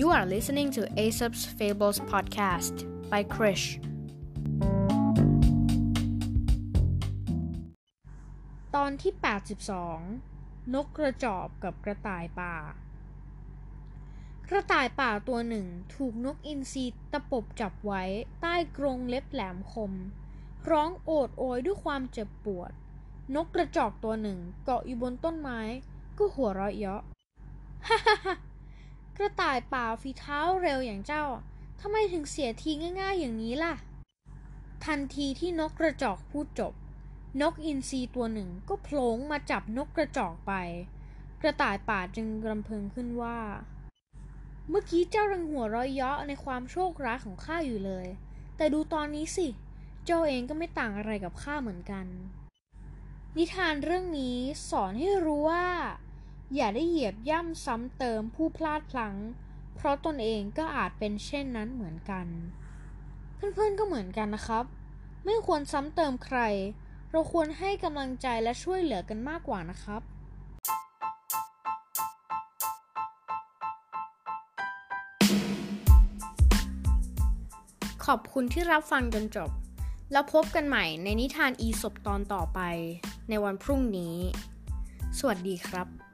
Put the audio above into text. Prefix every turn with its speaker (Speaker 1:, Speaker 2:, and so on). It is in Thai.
Speaker 1: You are listening to Aesop's Fables podcast by Krish. ตอนที่ 82 นกกระจอบกับกระต่ายป่า กระต่ายป่าตัวหนึ่งถูกนกอินทรีตะปบจับไว้ใต้กรงเล็บแหลมคม ร้องโอดโอยด้วยความเจ็บปวด นกกระจอกตัวหนึ่งเกาะอยู่บนต้นไม้ ก็หัวเราะเยาะฮ่าฮ่าฮ่า กระต่ายป่าฝีเท้าเร็วอย่างเจ้าทำไมถึงเสียทีง่าย ๆ อย่างนี้ล่ะ ทันทีที่นกกระจอกพูดจบ นกอินทรีตัวหนึ่งก็โผล่มาจับนกกระจอกไป กระต่ายป่าจึงรำพึงขึ้นว่า เมื่อกี้เจ้ารังหัวเราะเยาะในความโชคร้ายของข้าอยู่เลย แต่ดูตอนนี้สิ เจ้าเองก็ไม่ต่างอะไรกับข้าเหมือนกัน นิทานเรื่องนี้สอนให้รู้ว่า อย่าได้เหยียบย่ำซ้ำเติมผู้พลาดพลั้ง เพราะตนเองก็อาจเป็นเช่นนั้นเหมือนกัน เพื่อนๆก็เหมือนกันนะครับ ไม่ควรซ้ำเติมใคร เราควรให้กำลังใจและช่วยเหลือกันมากกว่านะครับขอบคุณที่รับฟังจนจบ แล้วพบกันใหม่ในนิทานอีสบตอนต่อไป ในวันพรุ่งนี้ สวัสดีครับ